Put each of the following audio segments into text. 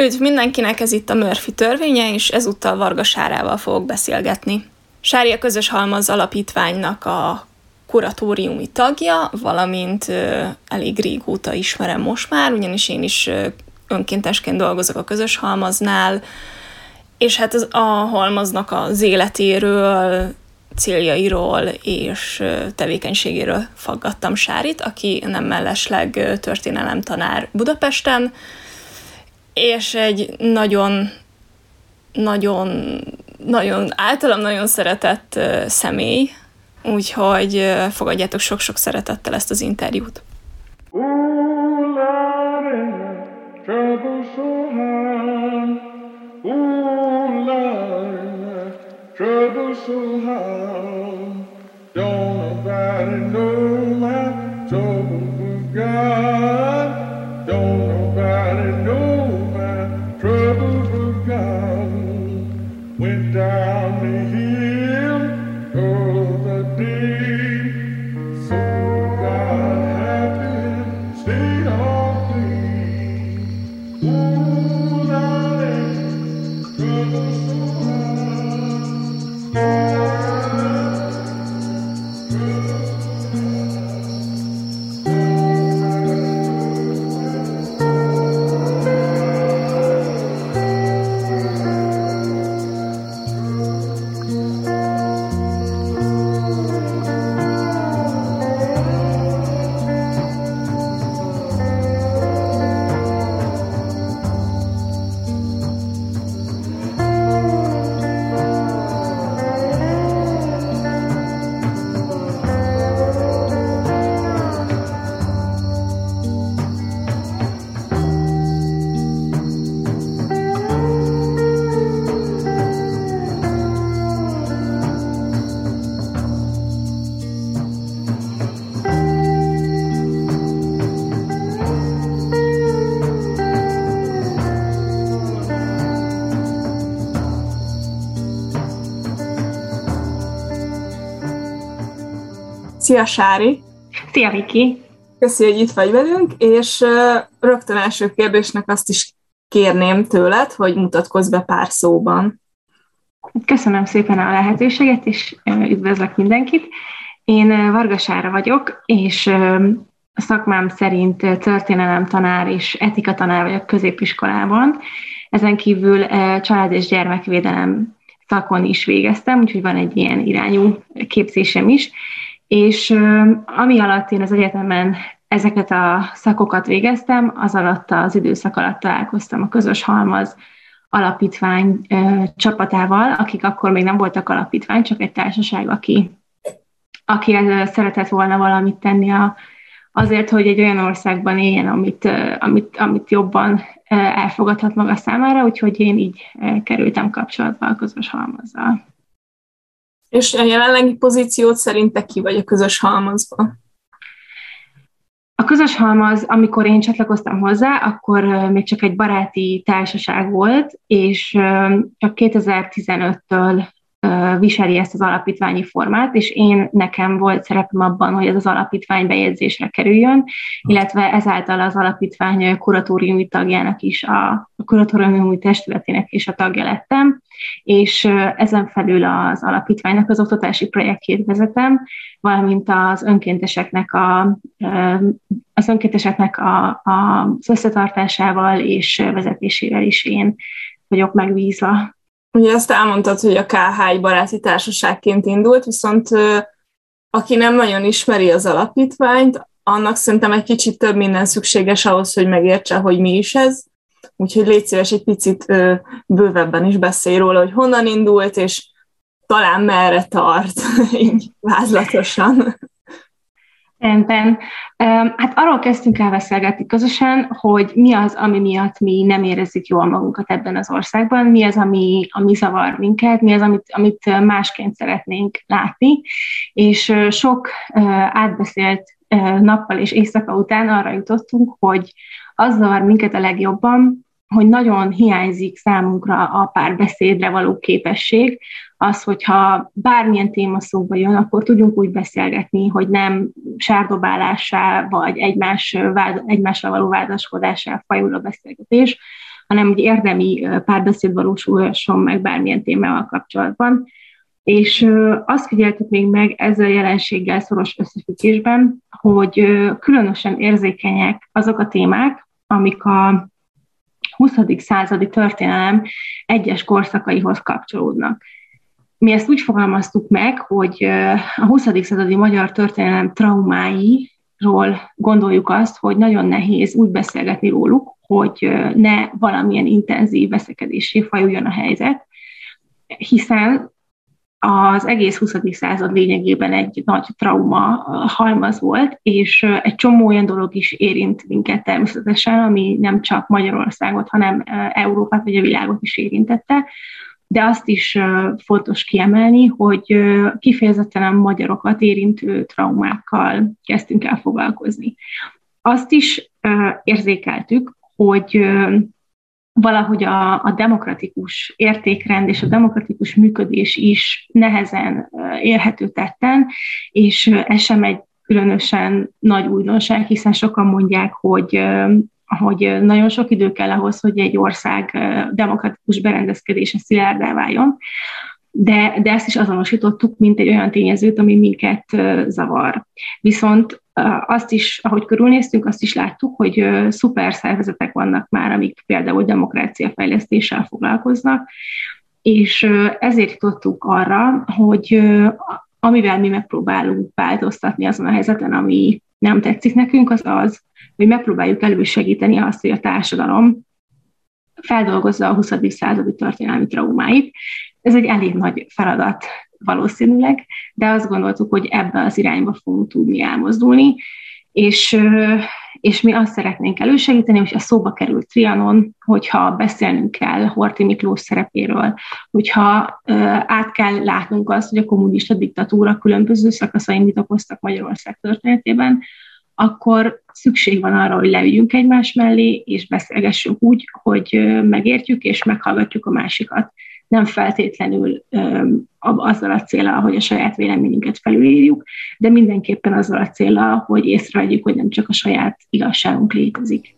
Üdv mindenkinek, ez itt a Murphy törvénye, és ezúttal Varga Sárával fogok beszélgetni. Sári a Közös Halmaz Alapítványnak a kuratóriumi tagja, valamint ö, elég régóta ismerem most már, ugyanis én is ö, önkéntesként dolgozok a Közös Halmaznál, és hát az, a halmaznak az életéről, céljairól és tevékenységéről faggattam Sárit, aki nem mellesleg történelemtanár Budapesten, és egy nagyon, nagyon, nagyon, általam nagyon szeretett személy, úgyhogy fogadjátok sok-sok szeretettel ezt az interjút. Don't nobody know my trouble but God. Szia, Sári! Szia, Viki! Köszi, hogy itt vagy velünk, és rögtön első kérdésnek azt is kérném tőled, hogy mutatkozz be pár szóban. Köszönöm szépen a lehetőséget, és üdvözlök mindenkit. Én Vargasára vagyok, és szakmám szerint történelem tanár és etika tanár vagyok középiskolában. Ezen kívül család- és gyermekvédelem szakon is végeztem, úgyhogy van egy ilyen irányú képzésem is, és ami alatt én az egyetemen ezeket a szakokat végeztem, az alatt az időszak alatt találkoztam a Közös Halmaz alapítvány csapatával, akik akkor még nem voltak alapítvány, csak egy társaság, aki, aki szeretett volna valamit tenni a, azért, hogy egy olyan országban éljen, amit, amit, amit jobban elfogadhat maga számára, úgyhogy én így kerültem kapcsolatba a közös halmazzal. És a jelenlegi pozíciót szerinte ki vagy a közös halmazban? A közös halmaz, amikor én csatlakoztam hozzá, akkor még csak egy baráti társaság volt, és csak 2015-től viseli ezt az alapítványi formát, és én nekem volt szerepem abban, hogy ez az alapítvány bejegyzésre kerüljön, illetve ezáltal az alapítvány kuratóriumi tagjának is, a, a kuratóriumi testületének is a tagja lettem, és ezen felül az alapítványnak az oktatási projektjét vezetem, valamint az önkénteseknek a, az önkénteseknek a, a, az összetartásával és vezetésével is én vagyok megbízva. Ugye ezt elmondtad, hogy a KH baráti társaságként indult, viszont aki nem nagyon ismeri az alapítványt, annak szerintem egy kicsit több minden szükséges ahhoz, hogy megértse, hogy mi is ez. Úgyhogy légy szíves egy picit bővebben is beszélj róla, hogy honnan indult, és talán merre tart, így vázlatosan. Rendben. Hát arról kezdtünk el beszélgetni közösen, hogy mi az, ami miatt mi nem érezzük jól magunkat ebben az országban, mi az, ami, ami zavar minket, mi az, amit, amit másként szeretnénk látni, és sok átbeszélt nappal és éjszaka után arra jutottunk, hogy az zavar minket a legjobban, hogy nagyon hiányzik számunkra a párbeszédre való képesség, az, hogyha bármilyen téma szóba jön, akkor tudjunk úgy beszélgetni, hogy nem sárdobálássá, vagy egymás, vád, egymásra való vádaskodásá fajul a beszélgetés, hanem hogy érdemi párbeszéd valósulhasson meg bármilyen témával kapcsolatban. És azt figyeltük még meg ezzel a jelenséggel szoros összefüggésben, hogy különösen érzékenyek azok a témák, amik a 20. századi történelem egyes korszakaihoz kapcsolódnak. Mi ezt úgy fogalmaztuk meg, hogy a 20. századi magyar történelem traumáiról gondoljuk azt, hogy nagyon nehéz úgy beszélgetni róluk, hogy ne valamilyen intenzív veszekedésé fajuljon a helyzet, hiszen az egész 20. század lényegében egy nagy trauma halmaz volt, és egy csomó olyan dolog is érint minket természetesen, ami nem csak Magyarországot, hanem Európát vagy a világot is érintette, de azt is fontos kiemelni, hogy kifejezetten a magyarokat érintő traumákkal kezdtünk el foglalkozni. Azt is érzékeltük, hogy valahogy a, a demokratikus értékrend és a demokratikus működés is nehezen érhető tetten, és ez sem egy különösen nagy újdonság, hiszen sokan mondják, hogy hogy nagyon sok idő kell ahhoz, hogy egy ország demokratikus berendezkedése szilárdá váljon, de, de ezt is azonosítottuk, mint egy olyan tényezőt, ami minket zavar. Viszont azt is, ahogy körülnéztünk, azt is láttuk, hogy szuper szervezetek vannak már, amik például demokráciafejlesztéssel foglalkoznak, és ezért jutottuk arra, hogy amivel mi megpróbálunk változtatni azon a helyzeten, ami nem tetszik nekünk, az az, hogy megpróbáljuk elősegíteni azt, hogy a társadalom feldolgozza a 20. századi történelmi traumáit. Ez egy elég nagy feladat valószínűleg, de azt gondoltuk, hogy ebbe az irányba fogunk tudni elmozdulni, és, és mi azt szeretnénk elősegíteni, hogy a szóba került Trianon, hogyha beszélnünk kell Horti Miklós szerepéről, hogyha át kell látnunk azt, hogy a kommunista diktatúra különböző szakaszai mit okoztak Magyarország történetében, akkor szükség van arra, hogy leüljünk egymás mellé, és beszélgessünk úgy, hogy megértjük és meghallgatjuk a másikat nem feltétlenül azzal a célral, hogy a saját véleményünket felülírjuk, de mindenképpen azzal a célral, hogy észrevegyük, hogy nem csak a saját igazságunk létezik.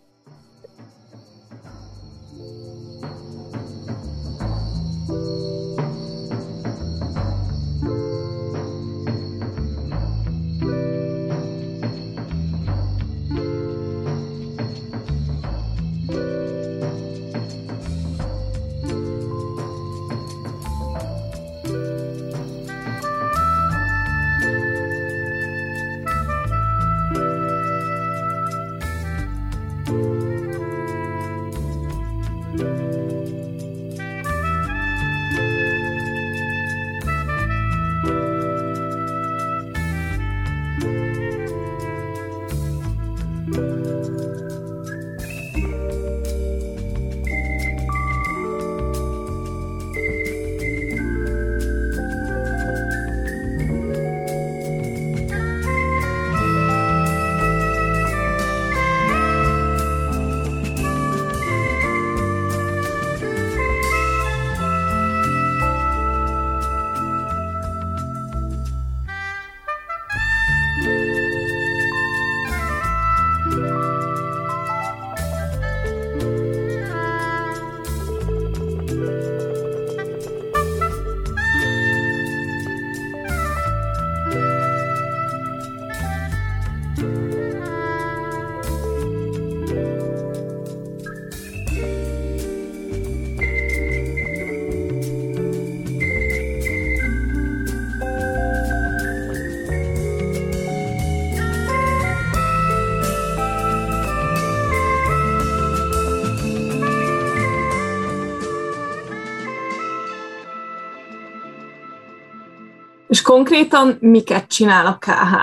Konkrétan miket csinál a KH?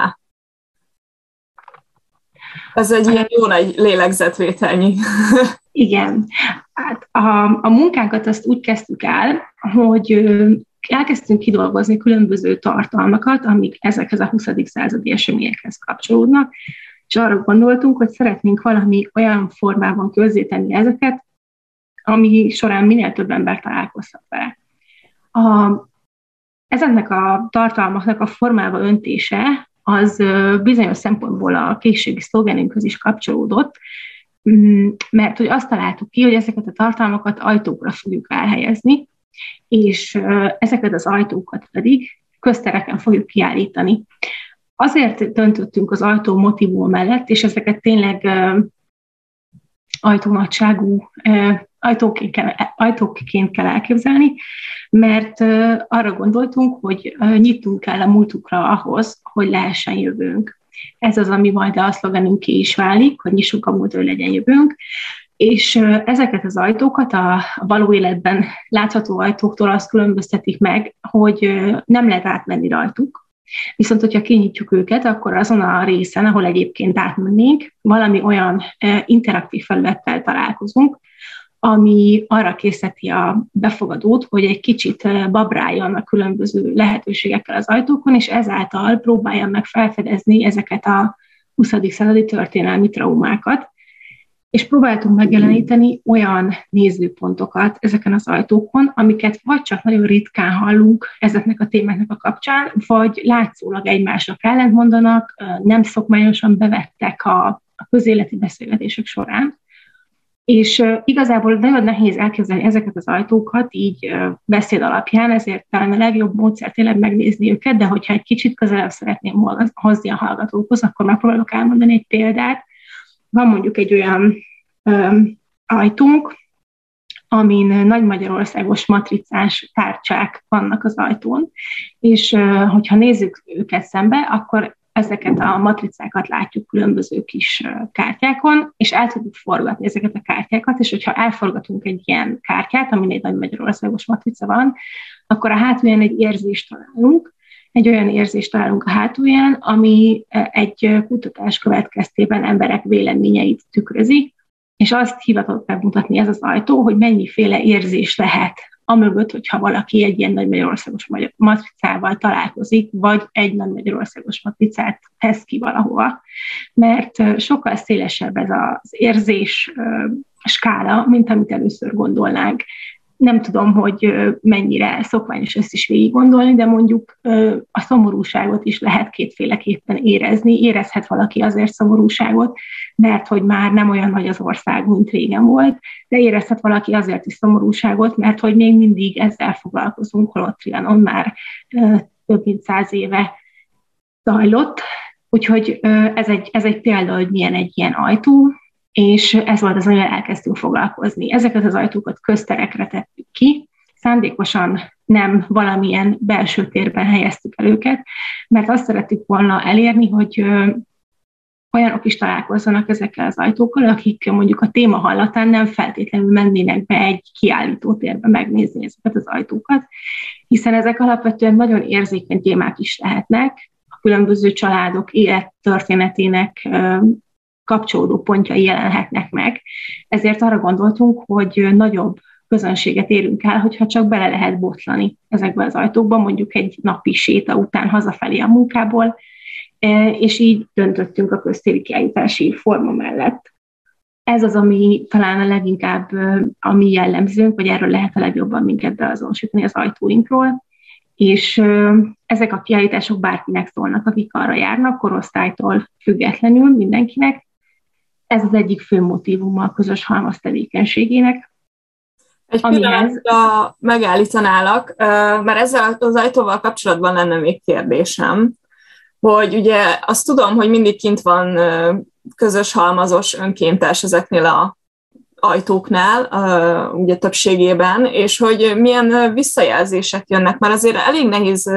Ez egy ilyen jó nagy lélegzetvételnyi. Igen. Hát a, a munkánkat azt úgy kezdtük el, hogy elkezdtünk kidolgozni különböző tartalmakat, amik ezekhez a 20. századi eseményekhez kapcsolódnak, és arra gondoltunk, hogy szeretnénk valami olyan formában közzétenni ezeket, ami során minél több ember találkozhat vele. A, Ezeknek a tartalmaknak a formába öntése az bizonyos szempontból a későbbi szlogenünkhöz is kapcsolódott, mm, mert hogy azt találtuk ki, hogy ezeket a tartalmakat ajtókra fogjuk elhelyezni, és ezeket az ajtókat pedig köztereken fogjuk kiállítani. Azért döntöttünk az ajtó motivum mellett, és ezeket tényleg ajtónagyságú ajtóként kell, ajtóként elképzelni, mert arra gondoltunk, hogy nyitunk el a múltukra ahhoz, hogy lehessen jövőnk. Ez az, ami majd a szlogenünk ki is válik, hogy nyissunk a múltra, hogy legyen jövőnk. És ezeket az ajtókat a való életben látható ajtóktól azt különböztetik meg, hogy nem lehet átmenni rajtuk, Viszont, hogyha kinyitjuk őket, akkor azon a részen, ahol egyébként átmennénk, valami olyan interaktív felülettel találkozunk, ami arra készíti a befogadót, hogy egy kicsit babráljon a különböző lehetőségekkel az ajtókon, és ezáltal próbálja meg felfedezni ezeket a 20. századi történelmi traumákat, és próbáltunk megjeleníteni olyan nézőpontokat ezeken az ajtókon, amiket vagy csak nagyon ritkán hallunk ezeknek a témáknak a kapcsán, vagy látszólag egymásnak ellentmondanak, nem szokmányosan bevettek a, a közéleti beszélgetések során. És igazából nagyon nehéz elképzelni ezeket az ajtókat így beszéd alapján, ezért talán a legjobb módszer tényleg megnézni őket, de hogyha egy kicsit közelebb szeretném hozni a hallgatókhoz, akkor megpróbálok elmondani egy példát, van mondjuk egy olyan ajtónk, amin nagy magyarországos matricás tárcsák vannak az ajtón, és hogyha nézzük őket szembe, akkor ezeket a matricákat látjuk különböző kis kártyákon, és el tudjuk forgatni ezeket a kártyákat, és hogyha elforgatunk egy ilyen kártyát, amin egy nagy magyarországos matrica van, akkor a hátulján egy érzést találunk, egy olyan érzést találunk a hátulján, ami egy kutatás következtében emberek véleményeit tükrözi, és azt hivatott megmutatni ez az ajtó, hogy mennyiféle érzés lehet amögött, hogyha valaki egy ilyen nagy magyarországos matricával találkozik, vagy egy nagy magyarországos matricát tesz ki valahova. Mert sokkal szélesebb ez az érzés skála, mint amit először gondolnánk nem tudom, hogy mennyire szokványos ezt is végig gondolni, de mondjuk a szomorúságot is lehet kétféleképpen érezni. Érezhet valaki azért szomorúságot, mert hogy már nem olyan nagy az ország, mint régen volt, de érezhet valaki azért is szomorúságot, mert hogy még mindig ezzel foglalkozunk, holott Trianon már több mint száz éve zajlott. Úgyhogy ez egy, ez egy példa, hogy milyen egy ilyen ajtó, és ez volt az, amivel elkezdtünk foglalkozni. Ezeket az ajtókat közterekre tettük ki, szándékosan nem valamilyen belső térben helyeztük el őket, mert azt szerettük volna elérni, hogy olyanok is találkozzanak ezekkel az ajtókkal, akik mondjuk a téma hallatán nem feltétlenül mennének be egy kiállító térbe megnézni ezeket az ajtókat, hiszen ezek alapvetően nagyon érzékeny témák is lehetnek, a különböző családok élettörténetének kapcsolódó pontjai jelenhetnek meg. Ezért arra gondoltunk, hogy nagyobb közönséget érünk el, hogyha csak bele lehet botlani ezekbe az ajtókba, mondjuk egy napi séta után hazafelé a munkából, e, és így döntöttünk a köztéri kiállítási forma mellett. Ez az, ami talán a leginkább a mi jellemzőnk, vagy erről lehet a legjobban minket beazonosítani az ajtóinkról, és ezek a kiállítások bárkinek szólnak, akik arra járnak, korosztálytól függetlenül mindenkinek, ez az egyik fő motivuma a közös halmaz tevékenységének. Egy pillanatra megállítanálak, mert ezzel az ajtóval kapcsolatban lenne még kérdésem, hogy ugye azt tudom, hogy mindig kint van közös halmazos önkéntes ezeknél a ajtóknál, ugye többségében, és hogy milyen visszajelzések jönnek, mert azért elég nehéz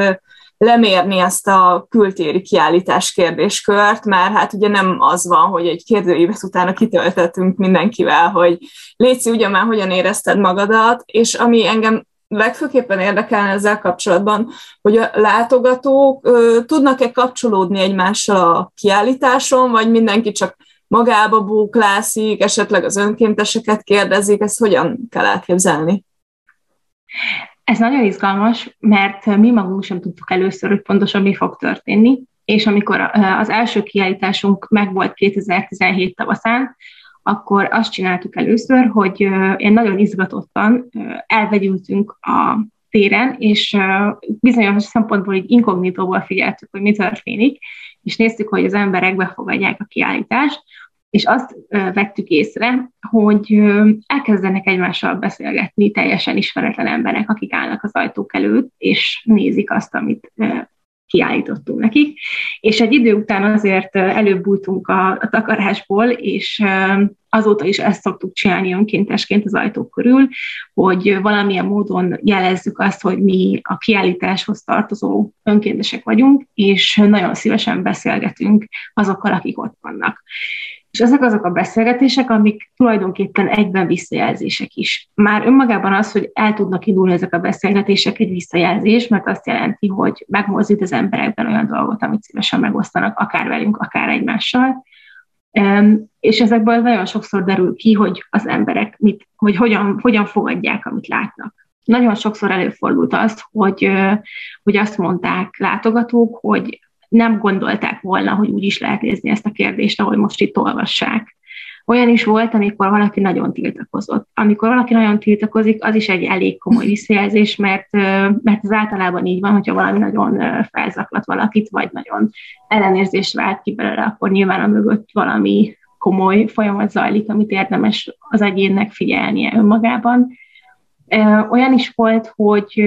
lemérni ezt a kültéri kiállítás kérdéskört, mert hát ugye nem az van, hogy egy kérdőívet utána kitöltettünk mindenkivel, hogy Léci, ugye már hogyan érezted magadat, és ami engem legfőképpen érdekelne ezzel kapcsolatban, hogy a látogatók ö, tudnak-e kapcsolódni egymással a kiállításon, vagy mindenki csak magába bóklászik, esetleg az önkénteseket kérdezik, ezt hogyan kell elképzelni? Ez nagyon izgalmas, mert mi magunk sem tudtuk először, hogy pontosan mi fog történni, és amikor az első kiállításunk megvolt 2017 tavaszán, akkor azt csináltuk először, hogy én nagyon izgatottan elvegyültünk a téren, és bizonyos szempontból így inkognitóból figyeltük, hogy mi történik, és néztük, hogy az emberek befogadják a kiállítást, és azt vettük észre, hogy elkezdenek egymással beszélgetni teljesen ismeretlen emberek, akik állnak az ajtók előtt, és nézik azt, amit kiállítottunk nekik, és egy idő után azért előbbújtunk a, a takarásból, és azóta is ezt szoktuk csinálni önkéntesként az ajtók körül, hogy valamilyen módon jelezzük azt, hogy mi a kiállításhoz tartozó önkéntesek vagyunk, és nagyon szívesen beszélgetünk azokkal, akik ott vannak. És ezek azok a beszélgetések, amik tulajdonképpen egyben visszajelzések is. Már önmagában az, hogy el tudnak indulni ezek a beszélgetések egy visszajelzés, mert azt jelenti, hogy megmozdít az emberekben olyan dolgot, amit szívesen megosztanak, akár velünk, akár egymással. És ezekből nagyon sokszor derül ki, hogy az emberek mit, hogy hogyan, hogyan fogadják, amit látnak. Nagyon sokszor előfordult az, hogy, hogy azt mondták látogatók, hogy nem gondolták volna, hogy úgy is lehet nézni ezt a kérdést, ahogy most itt olvassák. Olyan is volt, amikor valaki nagyon tiltakozott. Amikor valaki nagyon tiltakozik, az is egy elég komoly visszajelzés, mert, mert az általában így van, hogyha valami nagyon felzaklat valakit, vagy nagyon ellenérzést vált ki belőle, akkor nyilván a mögött valami komoly folyamat zajlik, amit érdemes az egyénnek figyelnie önmagában. Olyan is volt, hogy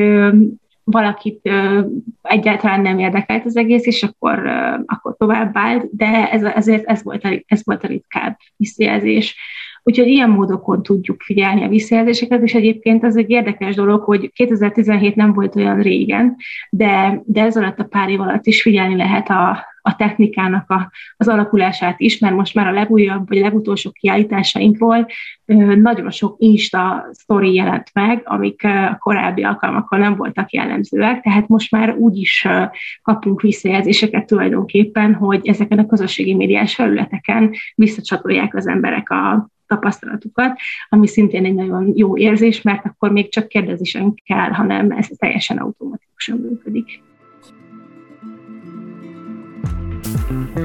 valakit ö, egyáltalán nem érdekelt az egész, és akkor, ö, akkor tovább állt, de ez, ezért ez volt, a, ez volt a ritkább visszajelzés. Úgyhogy ilyen módokon tudjuk figyelni a visszajelzéseket, és egyébként az egy érdekes dolog, hogy 2017 nem volt olyan régen, de, de ez alatt a pár év alatt is figyelni lehet a, a technikának a, az alakulását is, mert most már a legújabb vagy legutolsó kiállításainkról nagyon sok Insta story jelent meg, amik a korábbi alkalmakkal nem voltak jellemzőek, tehát most már úgy is kapunk visszajelzéseket tulajdonképpen, hogy ezeken a közösségi médiás felületeken visszacsatolják az emberek a tapasztalatukat, ami szintén egy nagyon jó érzés, mert akkor még csak kérdezni sem kell, hanem ez teljesen automatikusan működik. Thank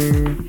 you.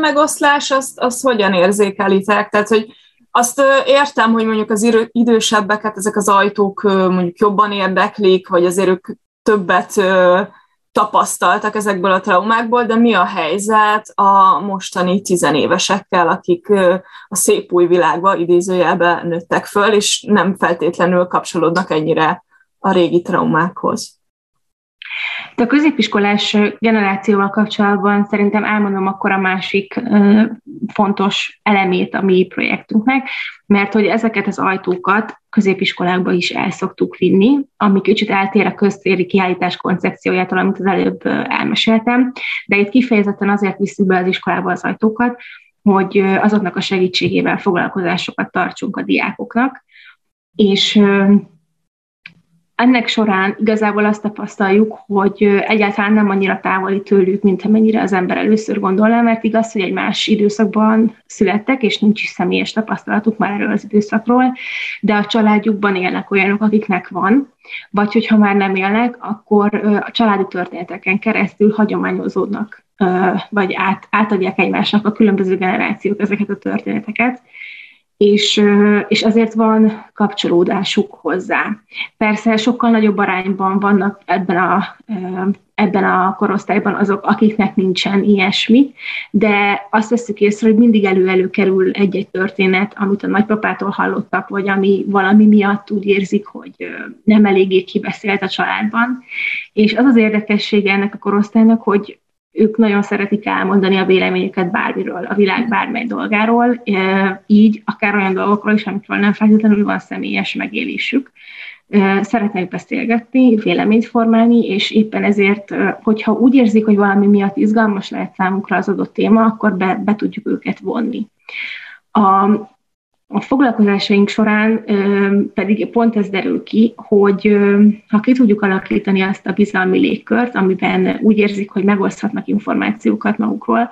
Megoszlás, azt, azt hogyan érzékelitek? Tehát, hogy azt értem, hogy mondjuk az idősebbeket ezek az ajtók mondjuk jobban érdeklik, vagy azért ők többet tapasztaltak ezekből a traumákból, de mi a helyzet a mostani tizenévesekkel, akik a szép új világba, idézőjelbe nőttek föl, és nem feltétlenül kapcsolódnak ennyire a régi traumákhoz? A középiskolás generációval kapcsolatban szerintem elmondom akkor a másik fontos elemét a mi projektünknek, mert hogy ezeket az ajtókat középiskolákba is el szoktuk vinni, ami kicsit eltér a köztéri kiállítás koncepciójától, amit az előbb elmeséltem, de itt kifejezetten azért visszük be az iskolába az ajtókat, hogy azoknak a segítségével foglalkozásokat tartsunk a diákoknak, és ennek során igazából azt tapasztaljuk, hogy egyáltalán nem annyira távoli tőlük, mint amennyire az ember először gondolná, mert igaz, hogy egy más időszakban születtek, és nincs is személyes tapasztalatuk már erről az időszakról, de a családjukban élnek olyanok, akiknek van, vagy hogyha már nem élnek, akkor a családi történeteken keresztül hagyományozódnak, vagy át, átadják egymásnak a különböző generációk ezeket a történeteket, és, és ezért van kapcsolódásuk hozzá. Persze sokkal nagyobb arányban vannak ebben a, ebben a korosztályban azok, akiknek nincsen ilyesmi, de azt veszük észre, hogy mindig elő-elő kerül egy-egy történet, amit a nagypapától hallottak, vagy ami valami miatt úgy érzik, hogy nem eléggé kibeszélt a családban. És az az érdekessége ennek a korosztálynak, hogy ők nagyon szeretik elmondani a véleményüket bármiről, a világ bármely dolgáról, így akár olyan dolgokról is, amikről nem feltétlenül van személyes megélésük. Szeretnek beszélgetni, véleményt formálni, és éppen ezért, hogyha úgy érzik, hogy valami miatt izgalmas lehet számukra az adott téma, akkor be, be tudjuk őket vonni. A, a foglalkozásaink során pedig pont ez derül ki, hogy ha ki tudjuk alakítani azt a bizalmi légkört, amiben úgy érzik, hogy megoszthatnak információkat magukról,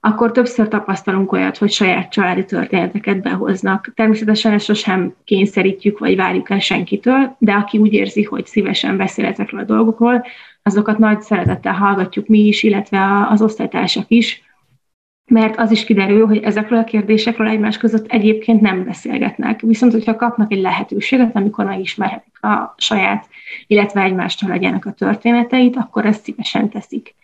akkor többször tapasztalunk olyat, hogy saját családi történeteket behoznak. Természetesen ezt sosem kényszerítjük, vagy várjuk el senkitől, de aki úgy érzi, hogy szívesen beszél ezekről a dolgokról, azokat nagy szeretettel hallgatjuk mi is, illetve az osztálytársak is, mert az is kiderül, hogy ezekről a kérdésekről egymás között egyébként nem beszélgetnek. Viszont, hogyha kapnak egy lehetőséget, amikor megismerhetik a saját, illetve egymás családjának a történeteit, akkor ezt szívesen teszik.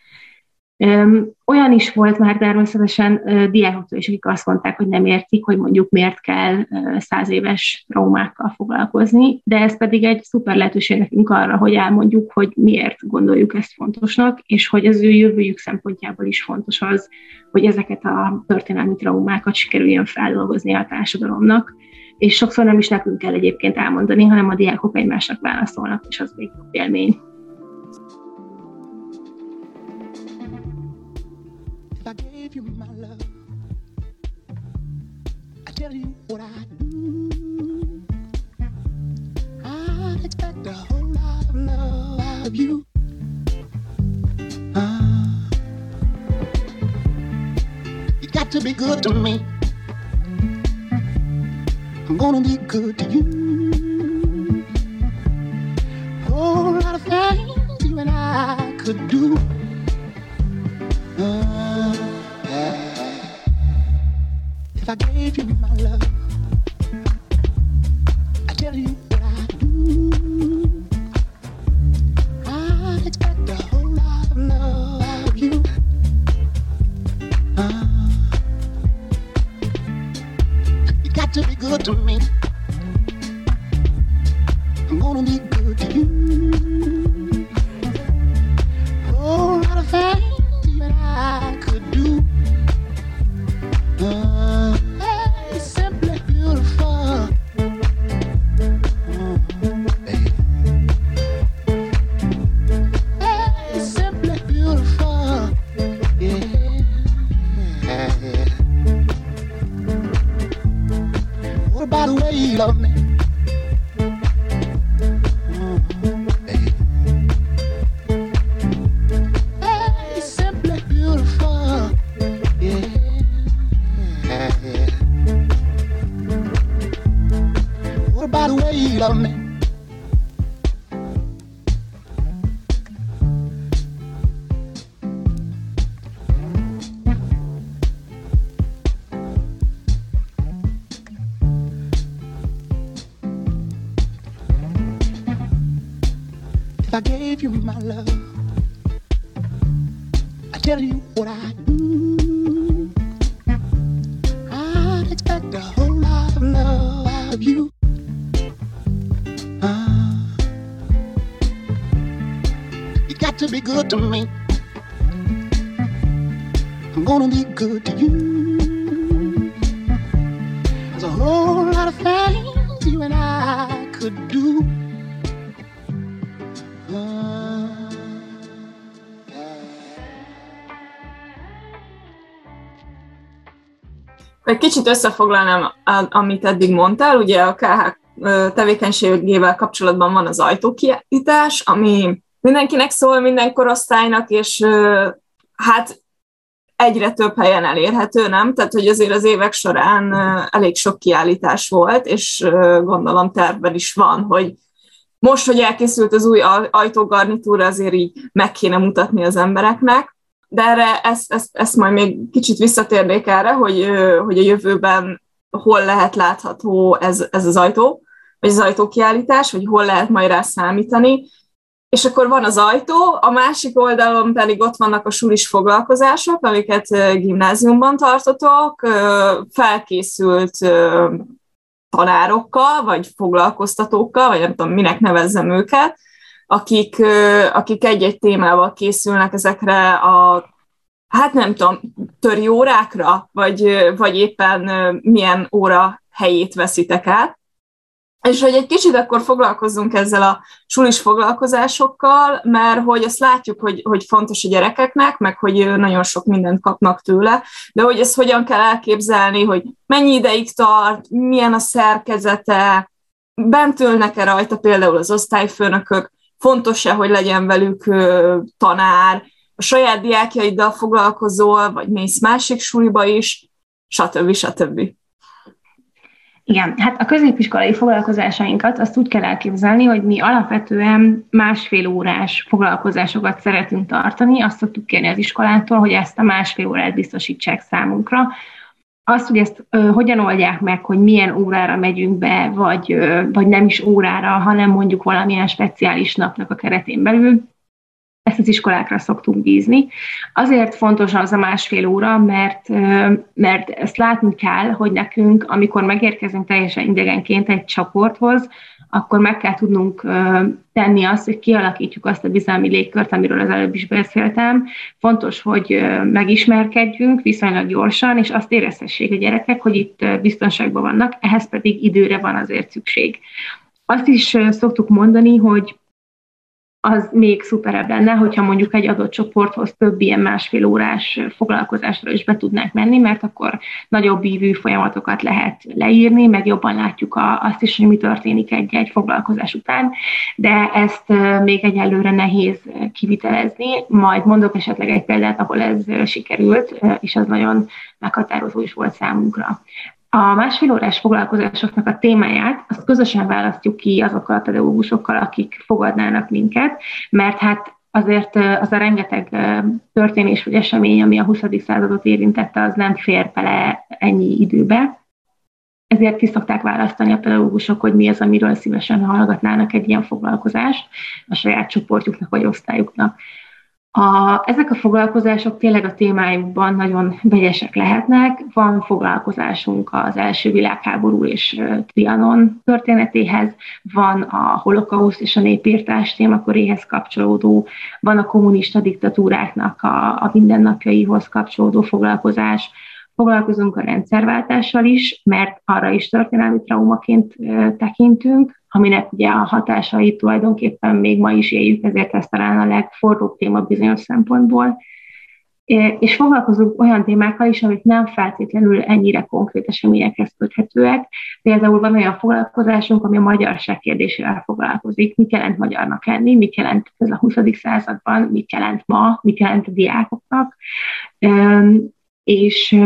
Olyan is volt már természetesen diákoktól is, akik azt mondták, hogy nem értik, hogy mondjuk miért kell száz éves traumákkal foglalkozni, de ez pedig egy szuper lehetőség nekünk arra, hogy elmondjuk, hogy miért gondoljuk ezt fontosnak, és hogy az ő jövőjük szempontjából is fontos az, hogy ezeket a történelmi traumákat sikerüljön feldolgozni a társadalomnak, és sokszor nem is nekünk kell egyébként elmondani, hanem a diákok egymásnak válaszolnak, és az még élmény. Of you. Uh, you got to be good to me. I'm gonna be good to you. Whole lot of things you and I could do. Uh, if I gave you my love, kicsit összefoglalnám, amit eddig mondtál, ugye a KH tevékenységével kapcsolatban van az ajtókiállítás, ami mindenkinek szól, minden korosztálynak, és hát egyre több helyen elérhető, nem? Tehát, hogy azért az évek során elég sok kiállítás volt, és gondolom tervben is van, hogy most, hogy elkészült az új ajtógarnitúra, azért így meg kéne mutatni az embereknek, de erre ezt, ezt, ezt majd még kicsit visszatérnék erre, hogy, hogy a jövőben hol lehet látható ez, ez az ajtó, vagy az ajtókiállítás, vagy hol lehet majd rá számítani, és akkor van az ajtó, a másik oldalon pedig ott vannak a sulis foglalkozások, amiket gimnáziumban tartotok, felkészült tanárokkal, vagy foglalkoztatókkal, vagy nem tudom, minek nevezzem őket, akik, akik egy-egy témával készülnek ezekre a hát nem tudom, töri órákra, vagy, vagy éppen milyen óra helyét veszitek át. És hogy egy kicsit akkor foglalkozzunk ezzel a sulis foglalkozásokkal, mert hogy azt látjuk, hogy, hogy fontos a gyerekeknek, meg hogy nagyon sok mindent kapnak tőle, de hogy ezt hogyan kell elképzelni, hogy mennyi ideig tart, milyen a szerkezete, bent ülnek-e rajta például az osztályfőnökök, fontos-e, hogy legyen velük tanár, a saját diákjaiddal foglalkozol, vagy mész másik suliba is, stb. stb. Igen, hát a középiskolai foglalkozásainkat azt úgy kell elképzelni, hogy mi alapvetően másfél órás foglalkozásokat szeretünk tartani. Azt szoktuk kérni az iskolától, hogy ezt a másfél órát biztosítsák számunkra. Azt, hogy ezt ö, hogyan oldják meg, hogy milyen órára megyünk be, vagy, ö, vagy nem is órára, hanem mondjuk valamilyen speciális napnak a keretén belül, ezt az iskolákra szoktunk bízni. Azért fontos az a másfél óra, mert, mert ezt látni kell, hogy nekünk, amikor megérkezünk teljesen idegenként egy csoporthoz, akkor meg kell tudnunk tenni azt, hogy kialakítjuk azt a bizalmi légkört, amiről az előbb is beszéltem. Fontos, hogy megismerkedjünk viszonylag gyorsan, és azt érezhessék a gyerekek, hogy itt biztonságban vannak, ehhez pedig időre van azért szükség. Azt is szoktuk mondani, hogy az még szuperebb lenne, hogyha mondjuk egy adott csoporthoz több ilyen másfél órás foglalkozásra is be tudnánk menni, mert akkor nagyobb ívű folyamatokat lehet leírni, meg jobban látjuk a, azt is, hogy mi történik egy-egy foglalkozás után, de ezt még egyelőre nehéz kivitelezni. Majd mondok esetleg egy példát, ahol ez sikerült, és az nagyon meghatározó is volt számunkra. A másfél órás foglalkozásoknak a témáját azt közösen választjuk ki azokkal a pedagógusokkal, akik fogadnának minket, mert hát azért az a rengeteg történés vagy esemény, ami a 20. századot érintette, az nem fér bele ennyi időbe. Ezért ki szokták választani a pedagógusok, hogy mi az, amiről szívesen hallgatnának egy ilyen foglalkozást a saját csoportjuknak vagy osztályuknak. A, ezek a foglalkozások tényleg a témájukban nagyon vegyesek lehetnek. Van foglalkozásunk az első világháború és Trianon történetéhez, van a holokauszt és a népírtás témaköréhez kapcsolódó, van a kommunista diktatúráknak a, a mindennapjaihoz kapcsolódó foglalkozás, foglalkozunk a rendszerváltással is, mert arra is történelmi traumaként tekintünk, aminek ugye a hatásait tulajdonképpen még ma is éljük, ezért ez talán a legforróbb téma bizonyos szempontból. És foglalkozunk olyan témákkal is, amik nem feltétlenül ennyire konkrét eseményekhez köthetőek. Például van olyan foglalkozásunk, ami a magyarság kérdésével foglalkozik. Mit jelent magyarnak lenni, mit jelent ez a 20. században, mit jelent ma, mit jelent a diákoknak és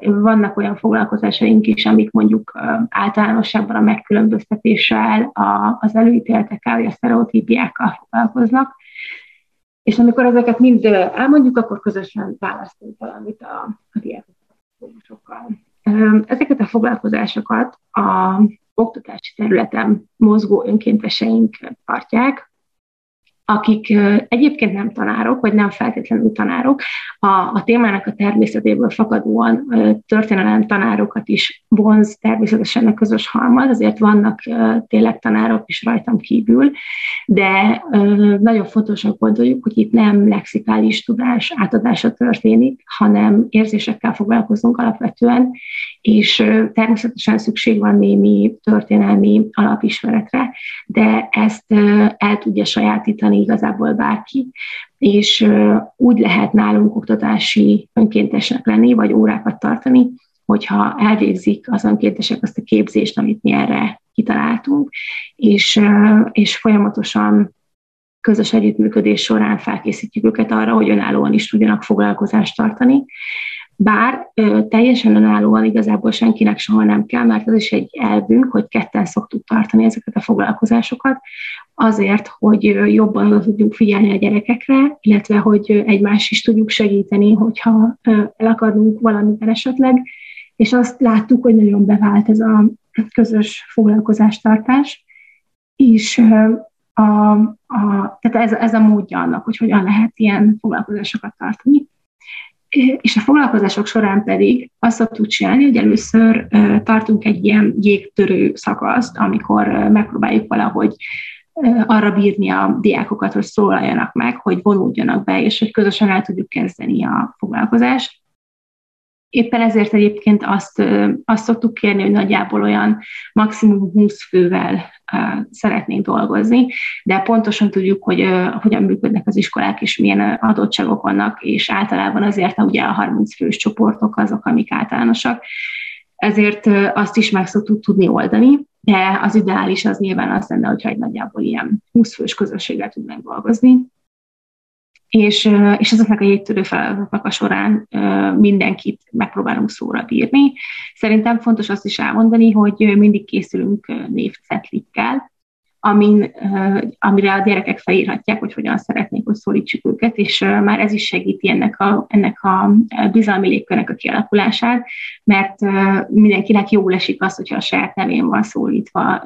vannak olyan foglalkozásaink is, amik mondjuk általánosságban a megkülönböztetéssel, az előítéletekkel, vagy a sztereotípiákkal foglalkoznak. És amikor ezeket mind elmondjuk, akkor közösen választunk valamit a, a diákokkal. Ezeket a foglalkozásokat a oktatási területen mozgó önkénteseink tartják, akik egyébként nem tanárok, vagy nem feltétlenül tanárok, a, a témának a természetéből fakadóan történelem tanárokat is vonz természetesen a közös halmaz, azért vannak tényleg tanárok is rajtam kívül, de nagyon fontosan gondoljuk, hogy itt nem lexikális tudás átadása történik, hanem érzésekkel foglalkozunk alapvetően, és természetesen szükség van némi történelmi alapismeretre, de ezt el tudja sajátítani igazából bárki, és úgy lehet nálunk oktatási önkéntesnek lenni, vagy órákat tartani, hogyha elvégzik az önkéntesek azt a képzést, amit mi erre kitaláltunk, és, és folyamatosan közös együttműködés során felkészítjük őket arra, hogy önállóan is tudjanak foglalkozást tartani. Bár ö, teljesen önállóan igazából senkinek soha nem kell, mert az is egy elvünk, hogy ketten szoktuk tartani ezeket a foglalkozásokat, azért, hogy jobban oda tudjunk figyelni a gyerekekre, illetve hogy egymást is tudjuk segíteni, hogyha elakadunk valamiben esetleg, és azt láttuk, hogy nagyon bevált ez a közös foglalkozástartás, és a, a, tehát ez, ez a módja annak, hogy hogyan lehet ilyen foglalkozásokat tartani. És a foglalkozások során pedig azt szoktuk csinálni, hogy először tartunk egy ilyen jégtörő szakaszt, amikor megpróbáljuk valahogy arra bírni a diákokat, hogy szólaljanak meg, hogy vonódjanak be, és hogy közösen el tudjuk kezdeni a foglalkozást. Éppen ezért egyébként azt, azt szoktuk kérni, hogy nagyjából olyan maximum 20 fővel szeretnénk dolgozni, de pontosan tudjuk, hogy hogyan működnek az iskolák, és milyen adottságok vannak, és általában azért ugye a 30 fős csoportok azok, amik általánosak, ezért azt is meg szoktuk tudni oldani, de az ideális az nyilván az lenne, hogyha egy nagyjából ilyen 20 fős közösséggel tudnánk dolgozni és, és ezeknek a héttörő feladatoknak a során mindenkit megpróbálunk szóra bírni. Szerintem fontos azt is elmondani, hogy mindig készülünk névcetlikkel, amin, amire a gyerekek felírhatják, hogy hogyan szeretnék, hogy szólítsuk őket, és már ez is segíti ennek a, ennek a bizalmi légkörnek a kialakulását, mert mindenkinek jól esik az, hogyha a saját nevén van szólítva,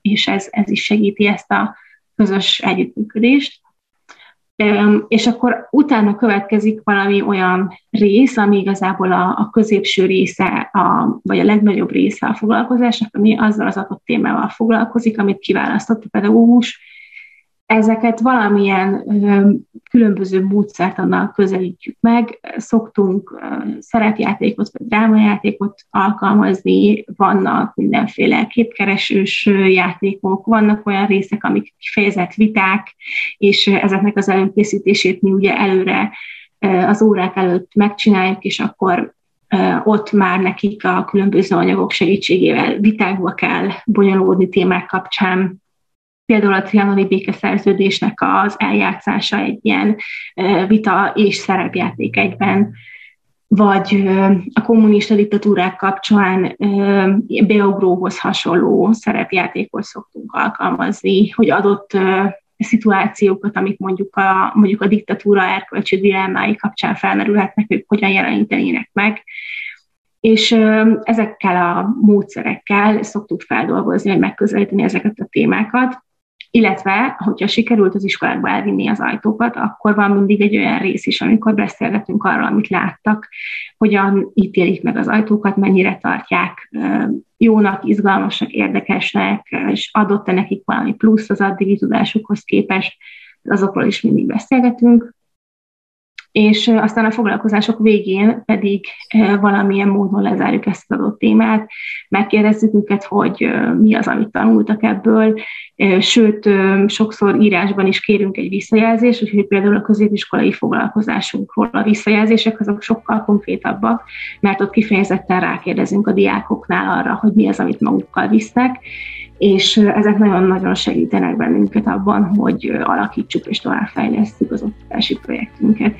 és ez, ez is segíti ezt a közös együttműködést. És akkor utána következik valami olyan rész, ami igazából a, a középső része, a, vagy a legnagyobb része a foglalkozásnak, ami azzal az adott témával foglalkozik, amit kiválasztott a pedagógus, ezeket valamilyen különböző módszert annal közelítjük meg. Szoktunk szerepjátékot vagy drámajátékot alkalmazni, vannak mindenféle képkeresős játékok, vannak olyan részek, amik kifejezett viták, és ezeknek az előkészítését mi ugye előre az órák előtt megcsináljuk, és akkor ott már nekik a különböző anyagok segítségével vitákba kell bonyolódni témák kapcsán, Például a trianoni békeszerződésnek az eljátszása egy ilyen vita és szerepjáték egyben, vagy a kommunista diktatúrák kapcsán beugróhoz hasonló szerepjátékot szoktunk alkalmazni, hogy adott szituációkat, amik mondjuk a, mondjuk a diktatúra erkölcsi dilemmái kapcsán felmerülhetnek, ők hogyan jelenítenének meg. És ezekkel a módszerekkel szoktuk feldolgozni, vagy megközelíteni ezeket a témákat illetve, hogyha sikerült az iskolákba elvinni az ajtókat, akkor van mindig egy olyan rész is, amikor beszélgetünk arról, amit láttak, hogyan ítélik meg az ajtókat, mennyire tartják jónak, izgalmasnak, érdekesnek, és adott-e nekik valami plusz az addigi tudásukhoz képest, azokról is mindig beszélgetünk és aztán a foglalkozások végén pedig valamilyen módon lezárjuk ezt az adott témát, megkérdezzük őket, hogy mi az, amit tanultak ebből, sőt, sokszor írásban is kérünk egy visszajelzést, úgyhogy például a középiskolai foglalkozásunkról a visszajelzések azok sokkal konkrétabbak, mert ott kifejezetten rákérdezünk a diákoknál arra, hogy mi az, amit magukkal visznek, és ezek nagyon-nagyon segítenek bennünket abban, hogy alakítsuk és továbbfejlesztjük az oktatási projektünket.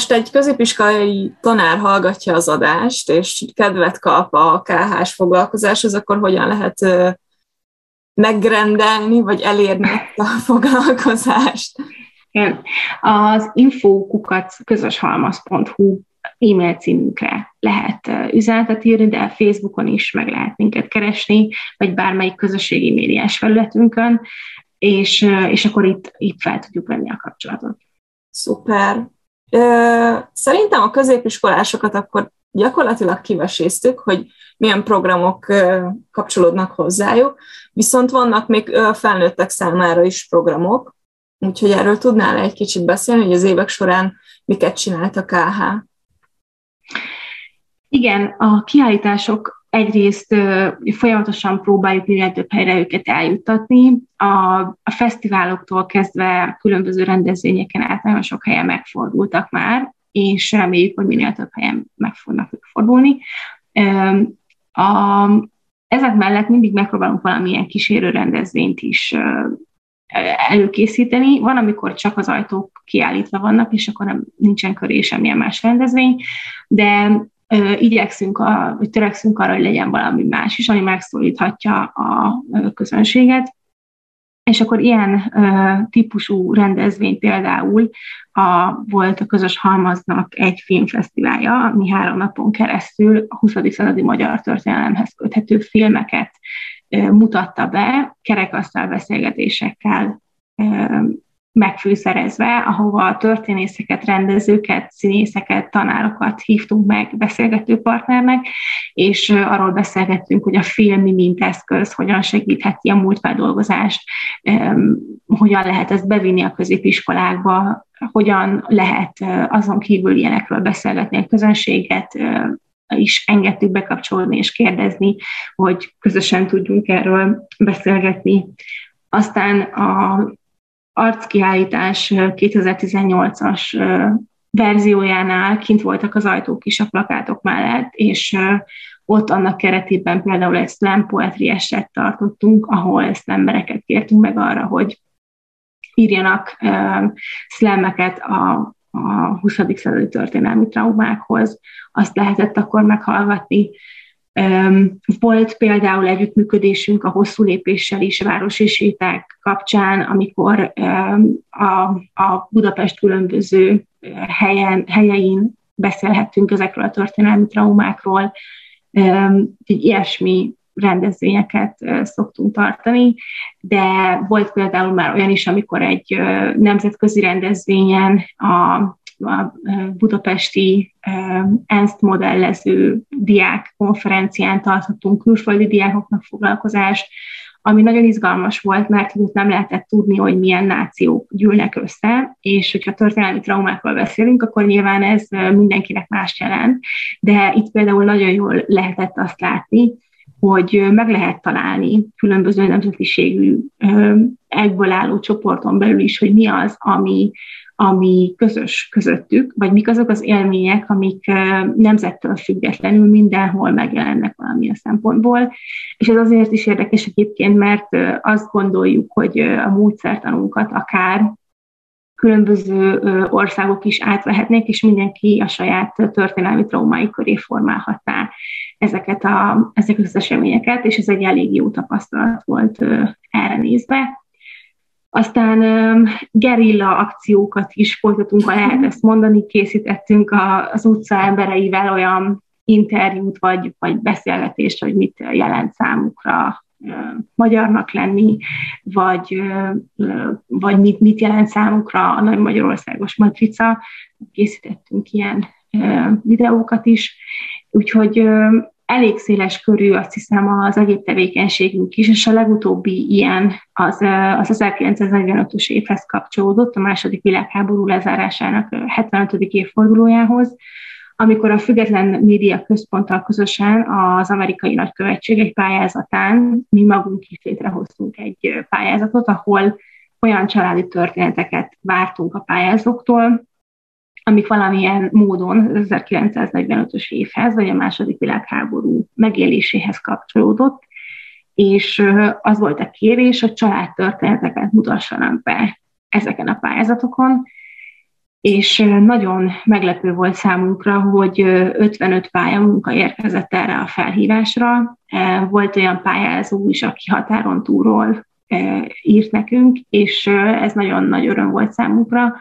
Most egy középiskolai tanár hallgatja az adást, és kedvet kap a KH-s foglalkozáshoz, akkor hogyan lehet megrendelni, vagy elérni a foglalkozást? Igen. Az infókukat közöshalmaz.hu e-mail címünkre lehet üzenetet írni, de Facebookon is meg lehet minket keresni, vagy bármelyik közösségi médiás felületünkön, és, és akkor itt, itt fel tudjuk venni a kapcsolatot. Szuper. Szerintem a középiskolásokat akkor gyakorlatilag kiveséztük, hogy milyen programok kapcsolódnak hozzájuk, viszont vannak még felnőttek számára is programok, úgyhogy erről tudnál egy kicsit beszélni, hogy az évek során miket csinált a KH? Igen, a kiállítások egyrészt folyamatosan próbáljuk minél több helyre őket eljuttatni. A, a fesztiváloktól kezdve különböző rendezvényeken át nagyon sok helyen megfordultak már, és reméljük, hogy minél több helyen meg fognak ők fordulni. A, ezek mellett mindig megpróbálunk valamilyen kísérő rendezvényt is előkészíteni. Van, amikor csak az ajtók kiállítva vannak, és akkor nem, nincsen köré semmilyen más rendezvény, de igyekszünk, a, vagy törekszünk arra, hogy legyen valami más is, ami megszólíthatja a közönséget. És akkor ilyen uh, típusú rendezvény például a, volt a Közös Halmaznak egy filmfesztiválja, ami három napon keresztül a 20. századi magyar történelemhez köthető filmeket uh, mutatta be, kerekasztal beszélgetésekkel uh, megfűszerezve, ahova a történészeket, rendezőket, színészeket, tanárokat hívtunk meg beszélgető partnernek, és arról beszélgettünk, hogy a film mint eszköz hogyan segítheti a múltfeldolgozást, hogyan lehet ezt bevinni a középiskolákba, hogyan lehet azon kívül ilyenekről beszélgetni a közönséget, is engedtük bekapcsolni és kérdezni, hogy közösen tudjunk erről beszélgetni. Aztán a arckiállítás 2018-as verziójánál kint voltak az ajtók is a plakátok mellett, és ott annak keretében például egy slam poetry eset tartottunk, ahol embereket kértünk meg arra, hogy írjanak slameket a, a 20. századi történelmi traumákhoz. Azt lehetett akkor meghallgatni. Volt például együttműködésünk a hosszú lépéssel is városi séták kapcsán, amikor a, a Budapest különböző helyen, helyein beszélhettünk ezekről a történelmi traumákról, egy ilyesmi rendezvényeket szoktunk tartani, de volt például már olyan is, amikor egy nemzetközi rendezvényen a a budapesti ENSZ modellező diák konferencián tartottunk külföldi diákoknak foglalkozást, ami nagyon izgalmas volt, mert itt nem lehetett tudni, hogy milyen nációk gyűlnek össze, és hogyha történelmi traumákról beszélünk, akkor nyilván ez mindenkinek más jelent, de itt például nagyon jól lehetett azt látni, hogy meg lehet találni különböző nemzetiségű egyből álló csoporton belül is, hogy mi az, ami, ami közös közöttük, vagy mik azok az élmények, amik nemzettől függetlenül mindenhol megjelennek valamilyen szempontból. És ez azért is érdekes egyébként, mert azt gondoljuk, hogy a módszertanunkat akár különböző országok is átvehetnék, és mindenki a saját történelmi traumái köré formálhatná ezeket, a, ezeket az eseményeket, és ez egy elég jó tapasztalat volt erre nézve. Aztán um, gerilla akciókat is folytatunk, ha lehet ezt mondani, készítettünk a, az utca embereivel olyan interjút vagy, vagy beszélgetést, hogy mit jelent számukra magyarnak lenni, vagy, vagy mit, mit jelent számukra a Nagy Magyarországos Matrica. Készítettünk ilyen videókat is, úgyhogy elég széles körű, azt hiszem, az egyéb tevékenységünk is, és a legutóbbi ilyen az, az 1945-ös évhez kapcsolódott, a második világháború lezárásának 75. évfordulójához, amikor a Független Média Központtal közösen az amerikai nagykövetség egy pályázatán mi magunk is létrehoztunk egy pályázatot, ahol olyan családi történeteket vártunk a pályázóktól, amik valamilyen módon 1945-ös évhez, vagy a második világháború megéléséhez kapcsolódott, és az volt a kérés, hogy családtörténeteket mutassanak be ezeken a pályázatokon, és nagyon meglepő volt számunkra, hogy 55 pályamunka érkezett erre a felhívásra. Volt olyan pályázó is, aki határon túlról írt nekünk, és ez nagyon nagy öröm volt számunkra.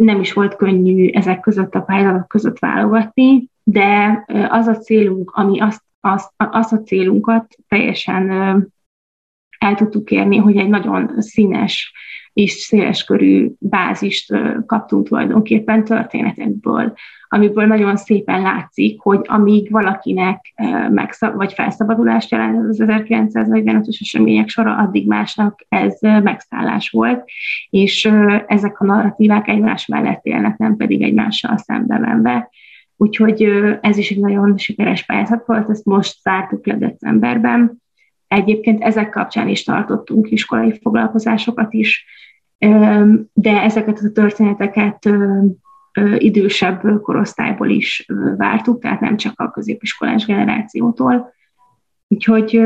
Nem is volt könnyű ezek között a pályázatok között válogatni, de az a célunk, ami azt, azt, azt a célunkat teljesen el tudtuk érni, hogy egy nagyon színes és széleskörű bázist kaptunk tulajdonképpen történetekből, amiből nagyon szépen látszik, hogy amíg valakinek megszab- vagy felszabadulást jelent az 1945-ös események sora, addig másnak ez megszállás volt, és ezek a narratívák egymás mellett élnek, nem pedig egymással szembe menve. Úgyhogy ez is egy nagyon sikeres pályázat volt, ezt most zártuk le decemberben. Egyébként ezek kapcsán is tartottunk iskolai foglalkozásokat is, de ezeket a történeteket idősebb korosztályból is vártuk, tehát nem csak a középiskolás generációtól. Úgyhogy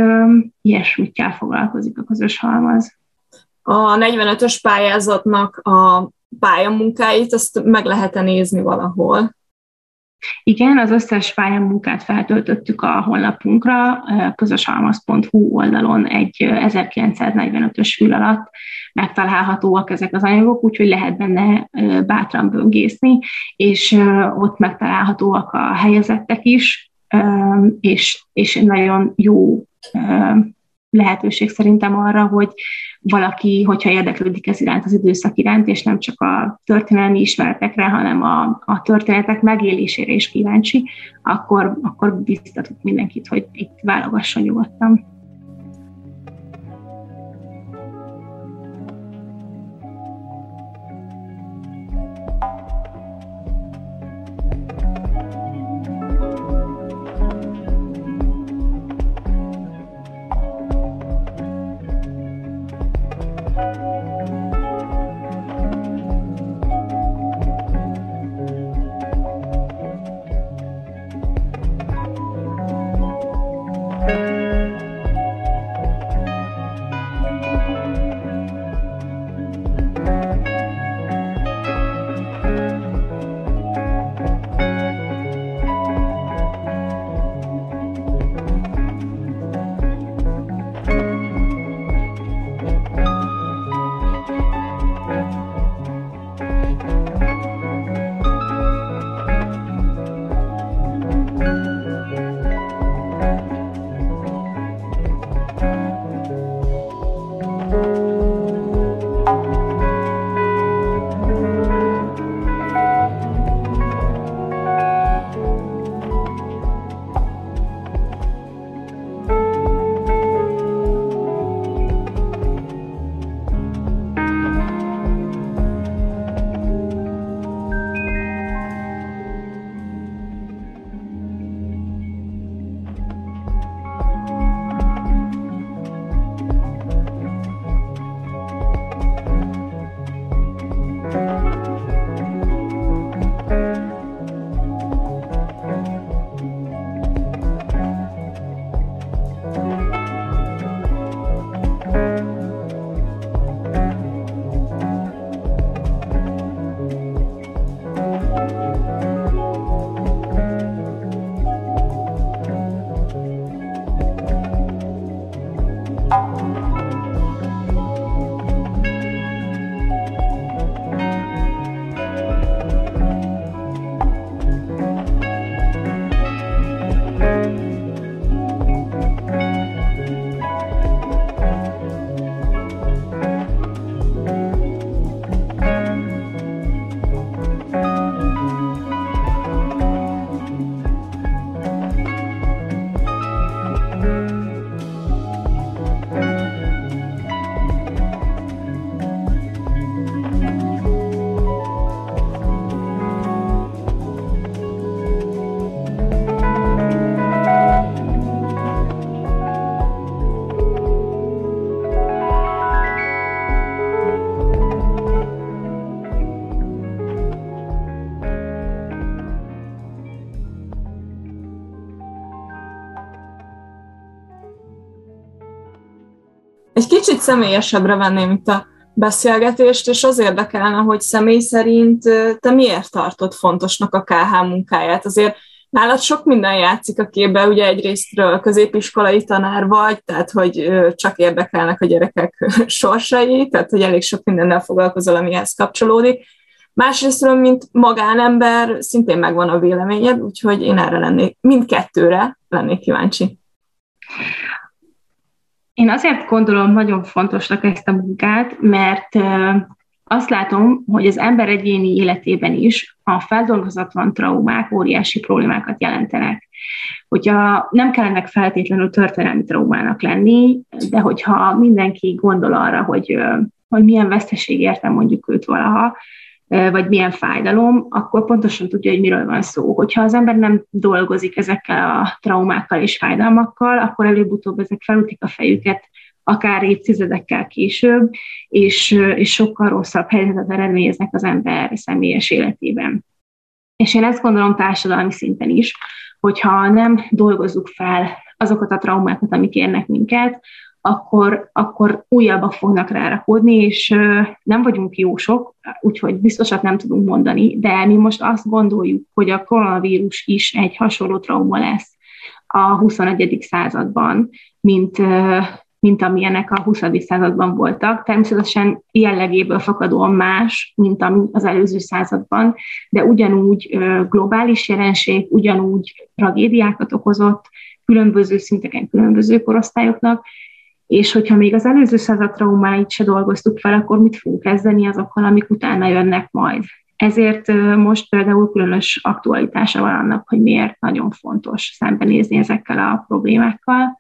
ilyesmikkel foglalkozik a közös halmaz. A 45-ös pályázatnak a pályamunkáit, azt meg lehet nézni valahol? Igen, az összes pályamunkát feltöltöttük a honlapunkra, közösalmaz.hu oldalon egy 1945-ös fül alatt megtalálhatóak ezek az anyagok, úgyhogy lehet benne bátran böngészni, és ott megtalálhatóak a helyezettek is, és, és nagyon jó lehetőség szerintem arra, hogy valaki, hogyha érdeklődik ez iránt az időszak iránt, és nem csak a történelmi ismeretekre, hanem a, a történetek megélésére is kíváncsi, akkor, akkor biztatok mindenkit, hogy itt válogasson nyugodtan. Személyesebbre venném itt a beszélgetést, és az érdekelne, hogy személy szerint te miért tartod fontosnak a KH munkáját. Azért nálad sok minden játszik a képbe, ugye egyrésztről középiskolai tanár vagy, tehát hogy csak érdekelnek a gyerekek sorsai, tehát hogy elég sok mindennel foglalkozol, amihez kapcsolódik. Másrésztről, mint magánember, szintén megvan a véleményed, úgyhogy én erre lennék, mindkettőre lennék kíváncsi. Én azért gondolom nagyon fontosnak ezt a munkát, mert azt látom, hogy az ember egyéni életében is a feldolgozatlan traumák óriási problémákat jelentenek. Hogyha nem kellene feltétlenül történelmi traumának lenni, de hogyha mindenki gondol arra, hogy, hogy milyen veszteség érte mondjuk őt valaha, vagy milyen fájdalom, akkor pontosan tudja, hogy miről van szó. Hogyha az ember nem dolgozik ezekkel a traumákkal és fájdalmakkal, akkor előbb-utóbb ezek felütik a fejüket, akár évtizedekkel később, és, és sokkal rosszabb helyzetet eredményeznek az ember személyes életében. És én ezt gondolom társadalmi szinten is, hogyha nem dolgozzuk fel azokat a traumákat, amik érnek minket, akkor, akkor újabbak fognak rárakódni, és nem vagyunk jósok, úgyhogy biztosat nem tudunk mondani, de mi most azt gondoljuk, hogy a koronavírus is egy hasonló trauma lesz a 21. században, mint, mint amilyenek a 20. században voltak. Természetesen jellegéből fakadóan más, mint ami az előző században, de ugyanúgy globális jelenség, ugyanúgy tragédiákat okozott, különböző szinteken, különböző korosztályoknak, és hogyha még az előző század traumáit se dolgoztuk fel, akkor mit fogunk kezdeni azokkal, amik utána jönnek majd. Ezért most például különös aktualitása van annak, hogy miért nagyon fontos szembenézni ezekkel a problémákkal.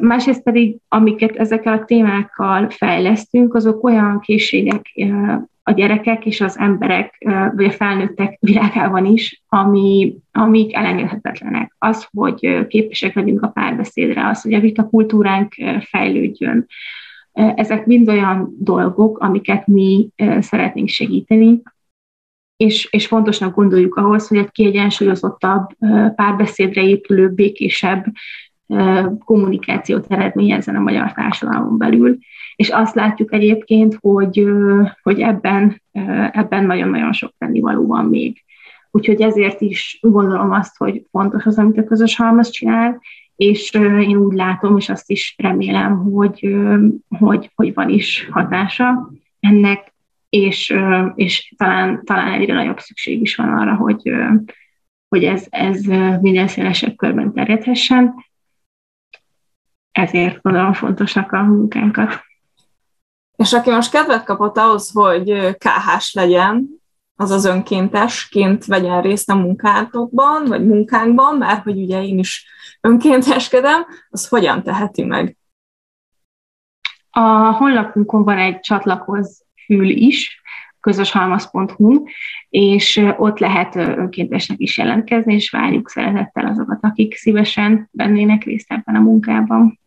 Másrészt pedig, amiket ezekkel a témákkal fejlesztünk, azok olyan készségek a gyerekek és az emberek, vagy a felnőttek világában is, ami, amik elengedhetetlenek. Az, hogy képesek legyünk a párbeszédre, az, hogy a vitakultúránk fejlődjön. Ezek mind olyan dolgok, amiket mi szeretnénk segíteni, és, és fontosnak gondoljuk ahhoz, hogy egy kiegyensúlyozottabb, párbeszédre épülő, békésebb kommunikációt eredményezzen a magyar társadalmon belül. És azt látjuk egyébként, hogy, hogy ebben, ebben nagyon-nagyon sok tennivaló van még. Úgyhogy ezért is gondolom azt, hogy fontos az, amit a közös halmaz csinál, és én úgy látom, és azt is remélem, hogy, hogy, hogy van is hatása ennek, és, és talán, talán egyre nagyobb szükség is van arra, hogy, hogy ez, ez minden szélesebb körben terjedhessen, ezért gondolom fontosnak a munkánkat. És aki most kedvet kapott ahhoz, hogy KH-s legyen, az az önkéntesként vegyen részt a munkátokban, vagy munkánkban, mert hogy ugye én is önkénteskedem, az hogyan teheti meg? A honlapunkon van egy csatlakoz fül is, közöshalmaz.hu, és ott lehet önkéntesnek is jelentkezni, és várjuk szeretettel azokat, akik szívesen vennének részt ebben a munkában.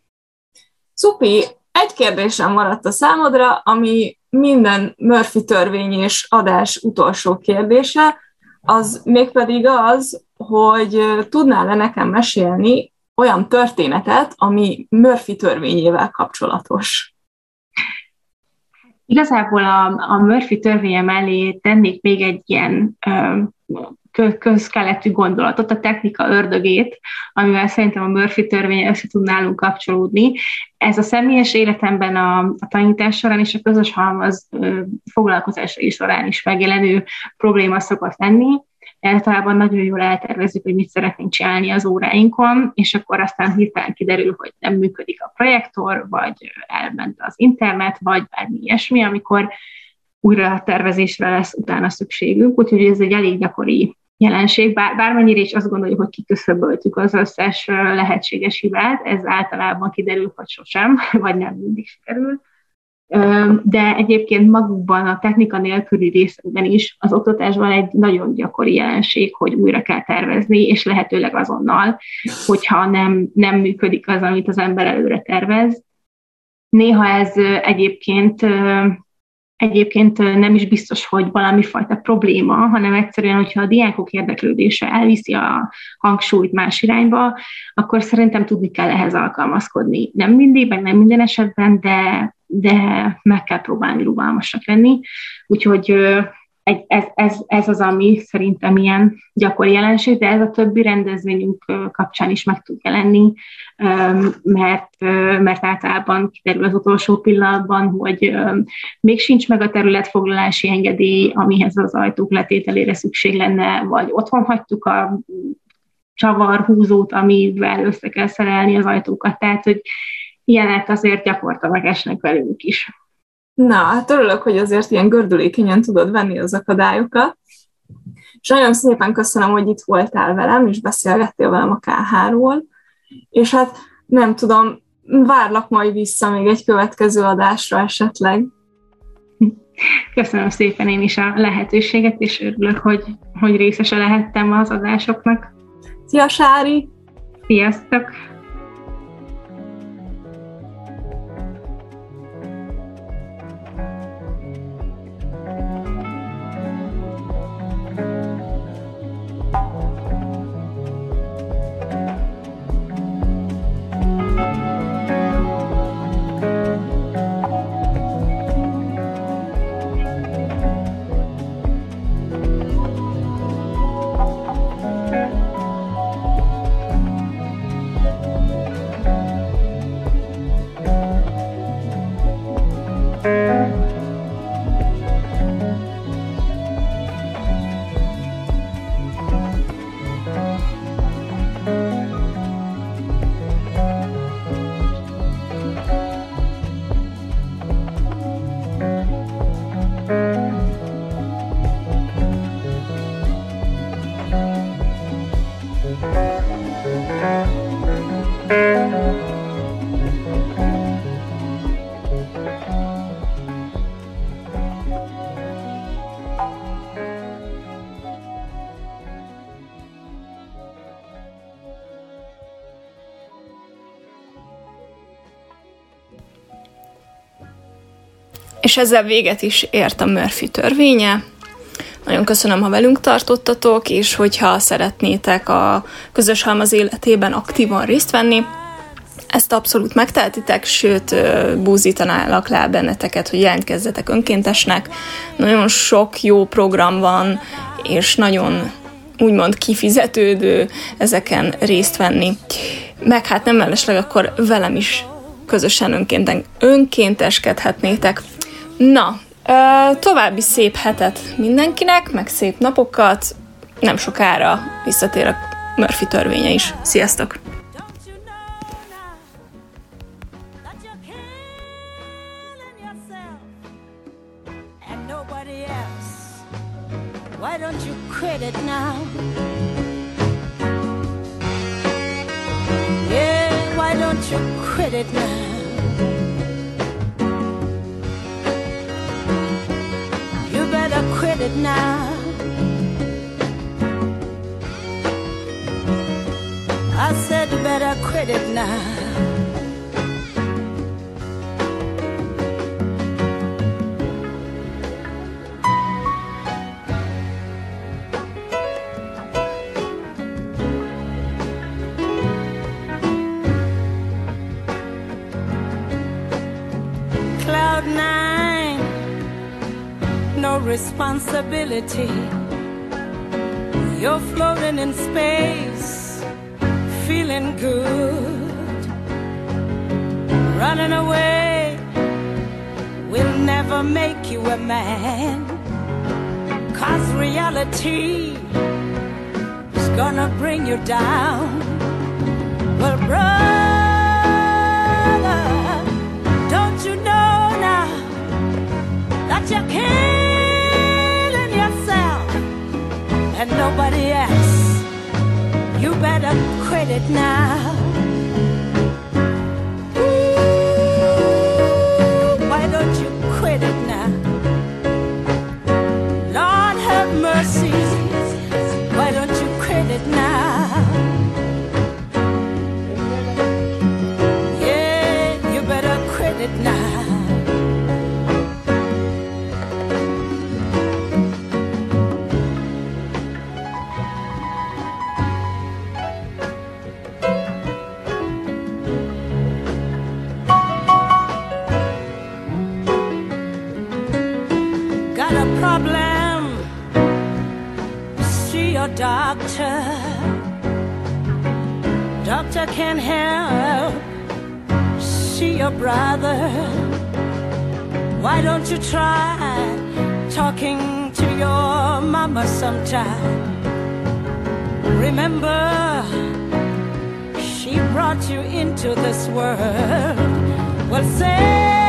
Szupi, egy kérdésem maradt a számodra, ami minden Murphy törvény és adás utolsó kérdése, az mégpedig az, hogy tudnál-e nekem mesélni olyan történetet, ami Murphy törvényével kapcsolatos? Igazából a, a Murphy törvénye mellé tennék még egy ilyen közkeletű gondolatot, a technika ördögét, amivel szerintem a Murphy törvény össze tud nálunk kapcsolódni. Ez a személyes életemben a, a tanítás során és a közös halmaz foglalkozásai során is megjelenő probléma szokott lenni. Általában nagyon jól eltervezzük, hogy mit szeretnénk csinálni az óráinkon, és akkor aztán hirtelen kiderül, hogy nem működik a projektor, vagy elment az internet, vagy bármi ilyesmi, amikor újra tervezésre lesz utána szükségünk, úgyhogy ez egy elég gyakori jelenség, bár, bármennyire is azt gondoljuk, hogy kiküszöböltük az összes lehetséges hibát, ez általában kiderül, hogy sosem, vagy nem mindig sikerül. De egyébként magukban a technika nélküli részekben is az oktatásban egy nagyon gyakori jelenség, hogy újra kell tervezni, és lehetőleg azonnal, hogyha nem, nem működik az, amit az ember előre tervez. Néha ez egyébként egyébként nem is biztos, hogy valami fajta probléma, hanem egyszerűen, hogyha a diákok érdeklődése elviszi a hangsúlyt más irányba, akkor szerintem tudni kell ehhez alkalmazkodni. Nem mindig, meg nem minden esetben, de, de meg kell próbálni rugalmasak lenni. Úgyhogy egy, ez, ez, ez az, ami szerintem ilyen gyakori jelenség, de ez a többi rendezvényünk kapcsán is meg tud jelenni, mert, mert általában kiderül az utolsó pillanatban, hogy még sincs meg a területfoglalási engedély, amihez az ajtók letételére szükség lenne, vagy otthon hagytuk a csavar húzót, amivel össze kell szerelni az ajtókat, tehát hogy ilyenek azért gyakorta esnek velünk is. Na, hát örülök, hogy azért ilyen gördülékenyen tudod venni az akadályokat. És nagyon szépen köszönöm, hogy itt voltál velem, és beszélgettél velem a KH-ról. És hát nem tudom, várlak majd vissza még egy következő adásra esetleg. Köszönöm szépen én is a lehetőséget, és örülök, hogy, hogy részese lehettem az adásoknak. Szia, Sári! Sziasztok! És ezzel véget is ért a Murphy törvénye. Nagyon köszönöm, ha velünk tartottatok, és hogyha szeretnétek a közös halmaz életében aktívan részt venni, ezt abszolút megtehetitek, sőt, búzítanálak le benneteket, hogy jelentkezzetek önkéntesnek. Nagyon sok jó program van, és nagyon úgymond kifizetődő ezeken részt venni. Meg hát nem mellesleg akkor velem is közösen önkénten, önkénteskedhetnétek. Na, további szép hetet mindenkinek, meg szép napokat. Nem sokára visszatér a Murphy törvénye is. Sziasztok! Why don't you quit it now? Yeah, why don't you quit it now? It now. I said better quit it now. Cloud now. Responsibility. You're floating in space, feeling good. Running away will never make you a man. Cause reality is gonna bring you down. Well, brother, don't you know now that you can't? Nobody else. You better quit it now. Doctor. Doctor can help, see your brother. Why don't you try talking to your mama sometime? Remember, she brought you into this world. Well, sister,